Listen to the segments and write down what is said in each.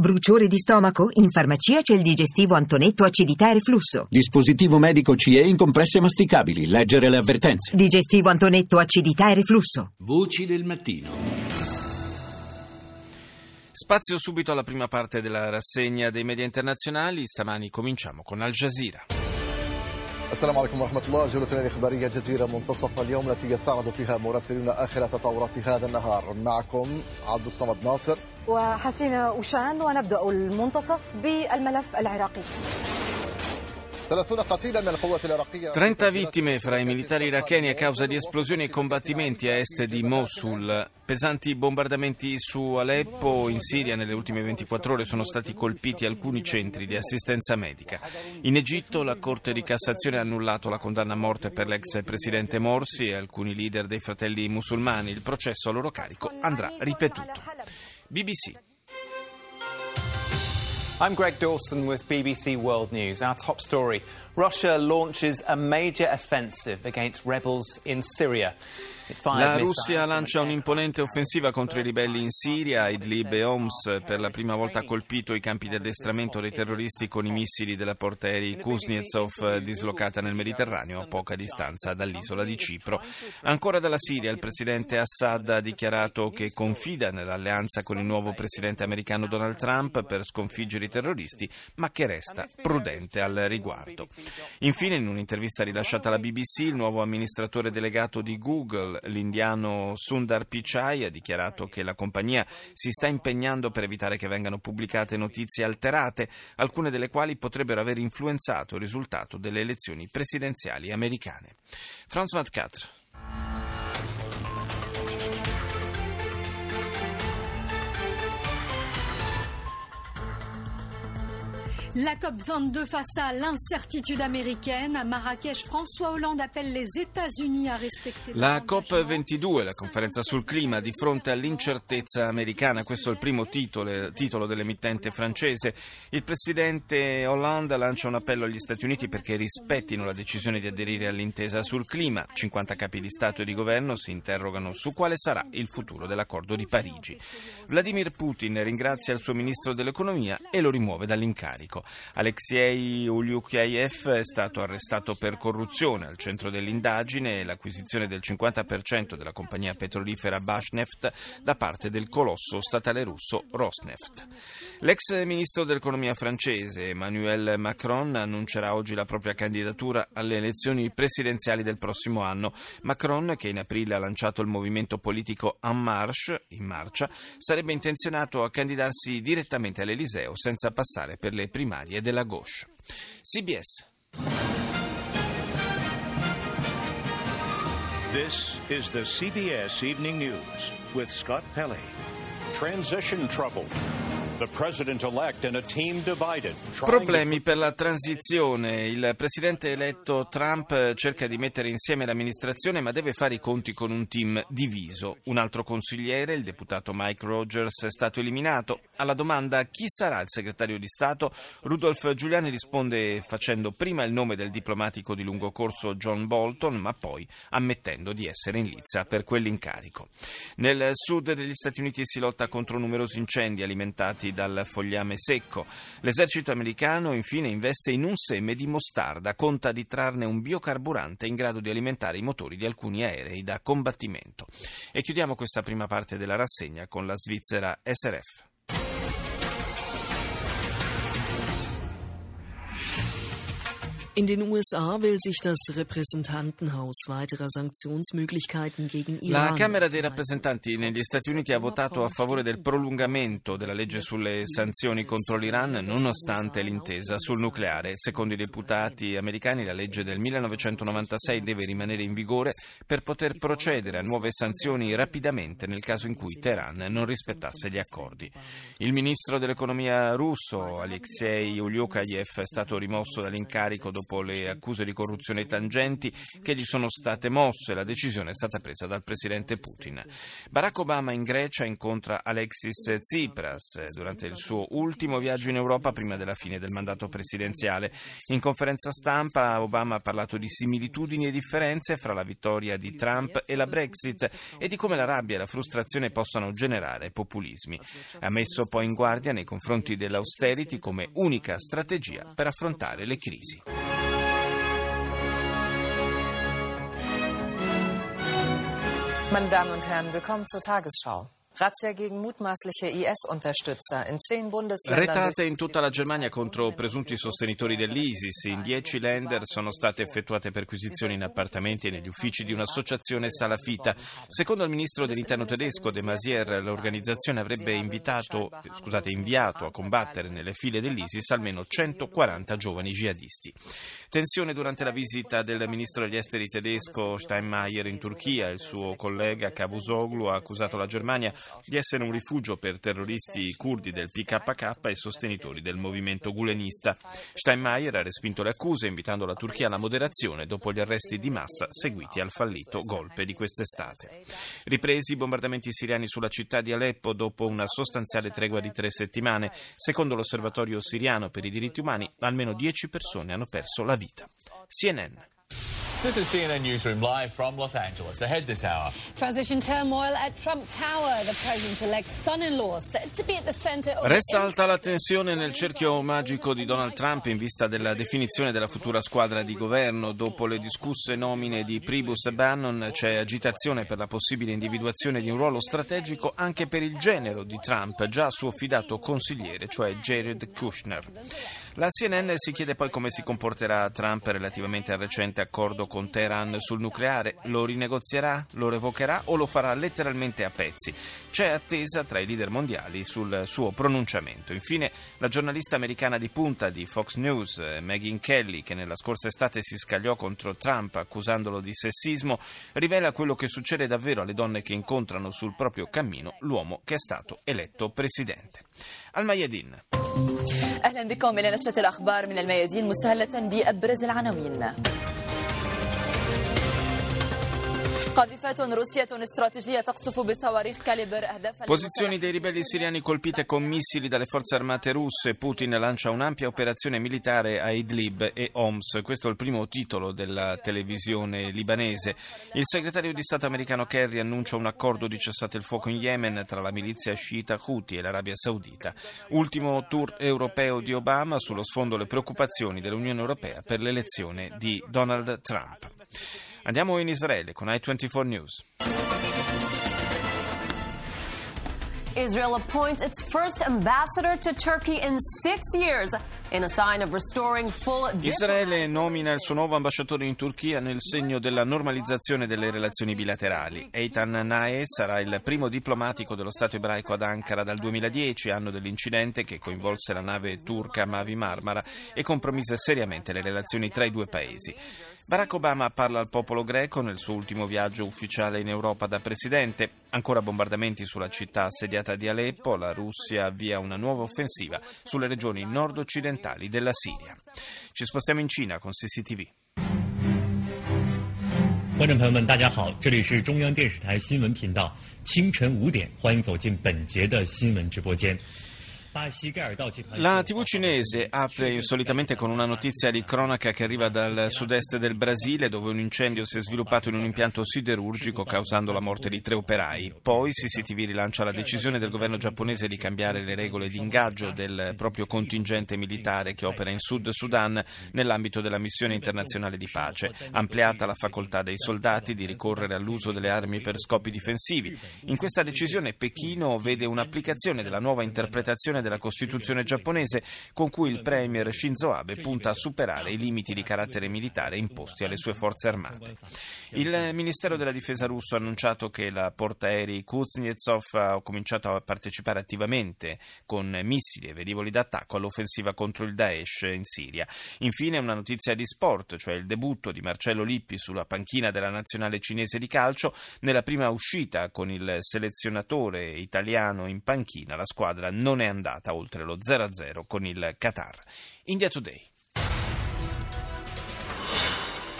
Bruciore di stomaco? In farmacia c'è il digestivo Antonetto acidità e reflusso. Dispositivo medico CE in compresse masticabili. Leggere le avvertenze. Digestivo Antonetto acidità e reflusso. Voci del mattino. Spazio subito alla prima parte della rassegna dei media internazionali. Stamani cominciamo con Al Jazeera. السلام عليكم ورحمة الله. جولتنا الإخبارية جزيرة منتصف اليوم التي يستعرض فيها مراسلون آخر تطورات هذا النهار. معكم عبد الصمد ناصر. وحسين أوشان ونبدأ المنتصف بالملف العراقي. 30 vittime fra i militari iracheni a causa di esplosioni e combattimenti a est di Mosul. Pesanti bombardamenti su Aleppo. In Siria nelle ultime 24 ore sono stati colpiti alcuni centri di assistenza medica. In Egitto la Corte di Cassazione ha annullato la condanna a morte per l'ex presidente Morsi e alcuni leader dei fratelli musulmani. Il processo a loro carico andrà ripetuto. BBC. I'm Greg Dawson with BBC World News. Our top story Russia launches a major offensive against rebels in Syria. La Russia lancia un'imponente offensiva contro i ribelli in Siria. Idlib e Homs per la prima volta ha colpito i campi di addestramento dei terroristi con i missili della portaerei Kuznetsov dislocata nel Mediterraneo a poca distanza dall'isola di Cipro. Ancora dalla Siria, il presidente Assad ha dichiarato che confida nell'alleanza con il nuovo presidente americano Donald Trump per sconfiggere i terroristi, ma che resta prudente al riguardo. Infine, in un'intervista rilasciata alla BBC, il nuovo amministratore delegato di Google, l'indiano Sundar Pichai ha dichiarato che la compagnia si sta impegnando per evitare che vengano pubblicate notizie alterate, alcune delle quali potrebbero aver influenzato il risultato delle elezioni presidenziali americane. France 24 La COP22 face à l'incertitude américaine, à Marrakech, François Hollande appelle les États-Unis à respecter La COP22, la conferenza sul clima, di fronte all'incertezza americana, questo è il primo titolo, titolo dell'emittente francese. Il presidente Hollande lancia un appello agli Stati Uniti perché rispettino la decisione di aderire all'intesa sul clima. 50 capi di Stato e di governo si interrogano su quale sarà il futuro dell'accordo di Parigi. Vladimir Putin ringrazia il suo ministro dell'economia e lo rimuove dall'incarico. Alexei Ulyukayev è stato arrestato per corruzione al centro dell'indagine e l'acquisizione del 50% della compagnia petrolifera Bashneft da parte del colosso statale russo Rosneft. L'ex ministro dell'economia francese Emmanuel Macron annuncerà oggi la propria candidatura alle elezioni presidenziali del prossimo anno. Macron, che in aprile ha lanciato il movimento politico En Marche, in marcia, sarebbe intenzionato a candidarsi direttamente all'Eliseo senza passare per le primarie primarie della gauche. CBS. This is the CBS Evening News with Scott Pelley. Transition trouble. Problemi per la transizione. Il presidente eletto Trump cerca di mettere insieme l'amministrazione ma deve fare i conti con un team diviso. Un altro consigliere, il deputato Mike Rogers, è stato eliminato. Alla domanda chi sarà il segretario di Stato, Rudolph Giuliani risponde facendo prima il nome del diplomatico di lungo corso John Bolton ma poi ammettendo di essere in lizza per quell'incarico. Nel sud degli Stati Uniti si lotta contro numerosi incendi alimentati dal fogliame secco. L'esercito americano infine investe in un seme di mostarda, conta di trarne un biocarburante in grado di alimentare i motori di alcuni aerei da combattimento. E chiudiamo questa prima parte della rassegna con la Svizzera SRF. In den USA will sich das Repräsentantenhaus weitere Sanktionsmöglichkeiten gegen Iran. La Camera dei rappresentanti negli Stati Uniti ha votato a favore del prolungamento della legge sulle sanzioni contro l'Iran nonostante l'intesa sul nucleare. Secondo i deputati americani la legge del 1996 deve rimanere in vigore per poter procedere a nuove sanzioni rapidamente nel caso in cui Teheran non rispettasse gli accordi. Il ministro dell'economia russo Alexei Ulyukayev è stato rimosso dall'incarico dopo dopo le accuse di corruzione tangenti che gli sono state mosse. La decisione è stata presa dal presidente Putin. Barack Obama in Grecia incontra Alexis Tsipras durante il suo ultimo viaggio in Europa prima della fine del mandato presidenziale. In conferenza stampa Obama ha parlato di similitudini e differenze fra la vittoria di Trump e la Brexit e di come la rabbia e la frustrazione possano generare populismi. Ha messo poi in guardia nei confronti dell'austerity come unica strategia per affrontare le crisi. Meine Damen und Herren, willkommen zur Tagesschau. Razzia gegen mutmaßliche IS-Unterstützer in zehn Bundesländern. Retate in tutta la Germania contro presunti sostenitori dell'ISIS. In dieci länder sono state effettuate perquisizioni in appartamenti e negli uffici di un'associazione salafita. Secondo il ministro dell'interno tedesco De Maizière, l'organizzazione avrebbe invitato, scusate, inviato a combattere nelle file dell'ISIS almeno 140 giovani jihadisti. Tensione durante la visita del ministro degli esteri tedesco Steinmeier in Turchia. Il suo collega Cavusoglu ha accusato la Germania di essere un rifugio per terroristi curdi del PKK e sostenitori del movimento gulenista. Steinmeier ha respinto le accuse invitando la Turchia alla moderazione dopo gli arresti di massa seguiti al fallito golpe di quest'estate. Ripresi i bombardamenti siriani sulla città di Aleppo dopo una sostanziale tregua di tre settimane. Secondo l'osservatorio siriano per i diritti umani, almeno dieci persone hanno perso la vita. CNN. This is CNN Newsroom live from Los Angeles. Ahead this hour. Transition turmoil at Trump Tower. The president-elect's son-in-law said to be at the center of Resta alta la tensione nel cerchio magico di Donald Trump in vista della definizione della futura squadra di governo. Dopo le discusse nomine di Pribus e Bannon c'è agitazione per la possibile individuazione di un ruolo strategico anche per il genero di Trump, già suo fidato consigliere, cioè Jared Kushner. La CNN si chiede poi come si comporterà Trump relativamente al recente accordo con Teheran sul nucleare. Lo rinegozierà, lo revocherà o lo farà letteralmente a pezzi? C'è attesa tra i leader mondiali sul suo pronunciamento. Infine, la giornalista americana di punta di Fox News, Megyn Kelly, che nella scorsa estate si scagliò contro Trump accusandolo di sessismo, rivela quello che succede davvero alle donne che incontrano sul proprio cammino l'uomo che è stato eletto presidente. Al Mayadin. اهلا بكم الى نشره الاخبار من الميادين مستهله بابرز العناوين Posizioni dei ribelli siriani colpite con missili dalle forze armate russe. Putin lancia un'ampia operazione militare a Idlib e Homs. Questo è il primo titolo della televisione libanese. Il segretario di Stato americano Kerry annuncia un accordo di cessate il fuoco in Yemen tra la milizia sciita Houthi e l'Arabia Saudita. Ultimo tour europeo di Obama sullo sfondo le preoccupazioni dell'Unione Europea per l'elezione di Donald Trump. Andiamo in Israele con i24 News. Israel appoints its first ambassador to Turkey in six years. Israele nomina il suo nuovo ambasciatore in Turchia nel segno della normalizzazione delle relazioni bilaterali. Eitan Nae sarà il primo diplomatico dello Stato ebraico ad Ankara dal 2010, anno dell'incidente che coinvolse la nave turca Mavi Marmara e compromise seriamente le relazioni tra i due paesi. Barack Obama parla al popolo greco nel suo ultimo viaggio ufficiale in Europa da presidente. Ancora bombardamenti sulla città assediata di Aleppo, la Russia avvia una nuova offensiva sulle regioni nord-occidentali della Siria. Ci spostiamo in Cina con CCTV. 观众朋友们，大家好，这里是中央电视台新闻频道，清晨五点，欢迎走进本节的新闻直播间。 La TV cinese apre insolitamente con una notizia di cronaca che arriva dal sud-est del Brasile dove un incendio si è sviluppato in un impianto siderurgico causando la morte di tre operai. Poi CCTV rilancia la decisione del governo giapponese di cambiare le regole di ingaggio del proprio contingente militare che opera in Sud Sudan nell'ambito della missione internazionale di pace, ampliata la facoltà dei soldati di ricorrere all'uso delle armi per scopi difensivi. In questa decisione Pechino vede un'applicazione della nuova interpretazione della Costituzione giapponese con cui il premier Shinzo Abe punta a superare i limiti di carattere militare imposti alle sue forze armate. Il Ministero della Difesa russo ha annunciato che la portaerei Kuznetsov ha cominciato a partecipare attivamente con missili e velivoli d'attacco all'offensiva contro il Daesh in Siria. Infine una notizia di sport, cioè il debutto di Marcello Lippi sulla panchina della nazionale cinese di calcio nella prima uscita con il selezionatore italiano in panchina la squadra non è andata oltre lo 0-0 con il Qatar. India Today.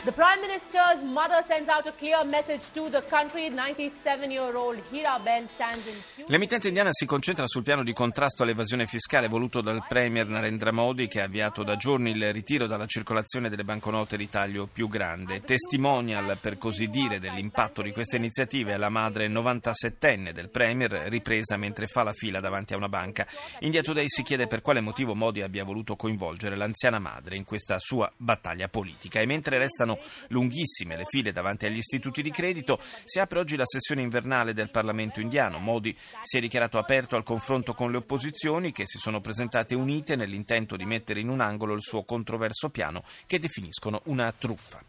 The Prime Minister's mother sends out a clear message to the country. 97-year-old Hira Ben stands in L'emittente indiana si concentra sul piano di contrasto all'evasione fiscale voluto dal Premier Narendra Modi che ha avviato da giorni il ritiro dalla circolazione delle banconote di taglio più grande. Testimonial, per così dire, dell'impatto di queste iniziative è la madre 97enne del Premier ripresa mentre fa la fila davanti a una banca. India Today si chiede per quale motivo Modi abbia voluto coinvolgere l'anziana madre in questa sua battaglia politica. E mentre restano lunghissime le file davanti agli istituti di credito, si apre oggi la sessione invernale del Parlamento indiano. Modi si è dichiarato aperto al confronto con le opposizioni che si sono presentate unite nell'intento di mettere in un angolo il suo controverso piano che definiscono una truffa.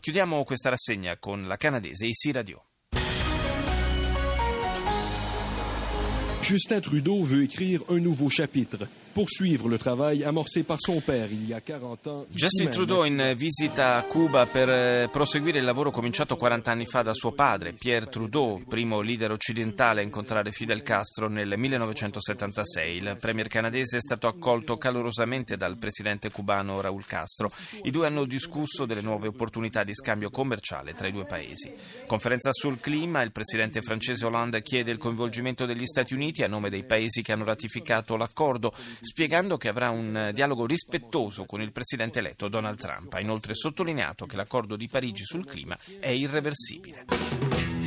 Chiudiamo questa rassegna con la canadese Isi Radio. Justin Trudeau veut écrire un nouveau chapitre, poursuivre le travail amorcé par son père il y a 40 ans. Justin Trudeau in visita a Cuba per eh, proseguire il lavoro cominciato 40 anni fa da suo padre, Pierre Trudeau, primo leader occidentale a incontrare Fidel Castro nel 1976. Il premier canadese è stato accolto calorosamente dal presidente cubano Raúl Castro. I due hanno discusso delle nuove opportunità di scambio commerciale tra i due paesi. Conferenza sul clima, il presidente francese Hollande chiede il coinvolgimento degli Stati Uniti a nome dei paesi che hanno ratificato l'accordo, spiegando che avrà un dialogo rispettoso con il presidente eletto Donald Trump. Ha inoltre sottolineato che l'accordo di Parigi sul clima è irreversibile.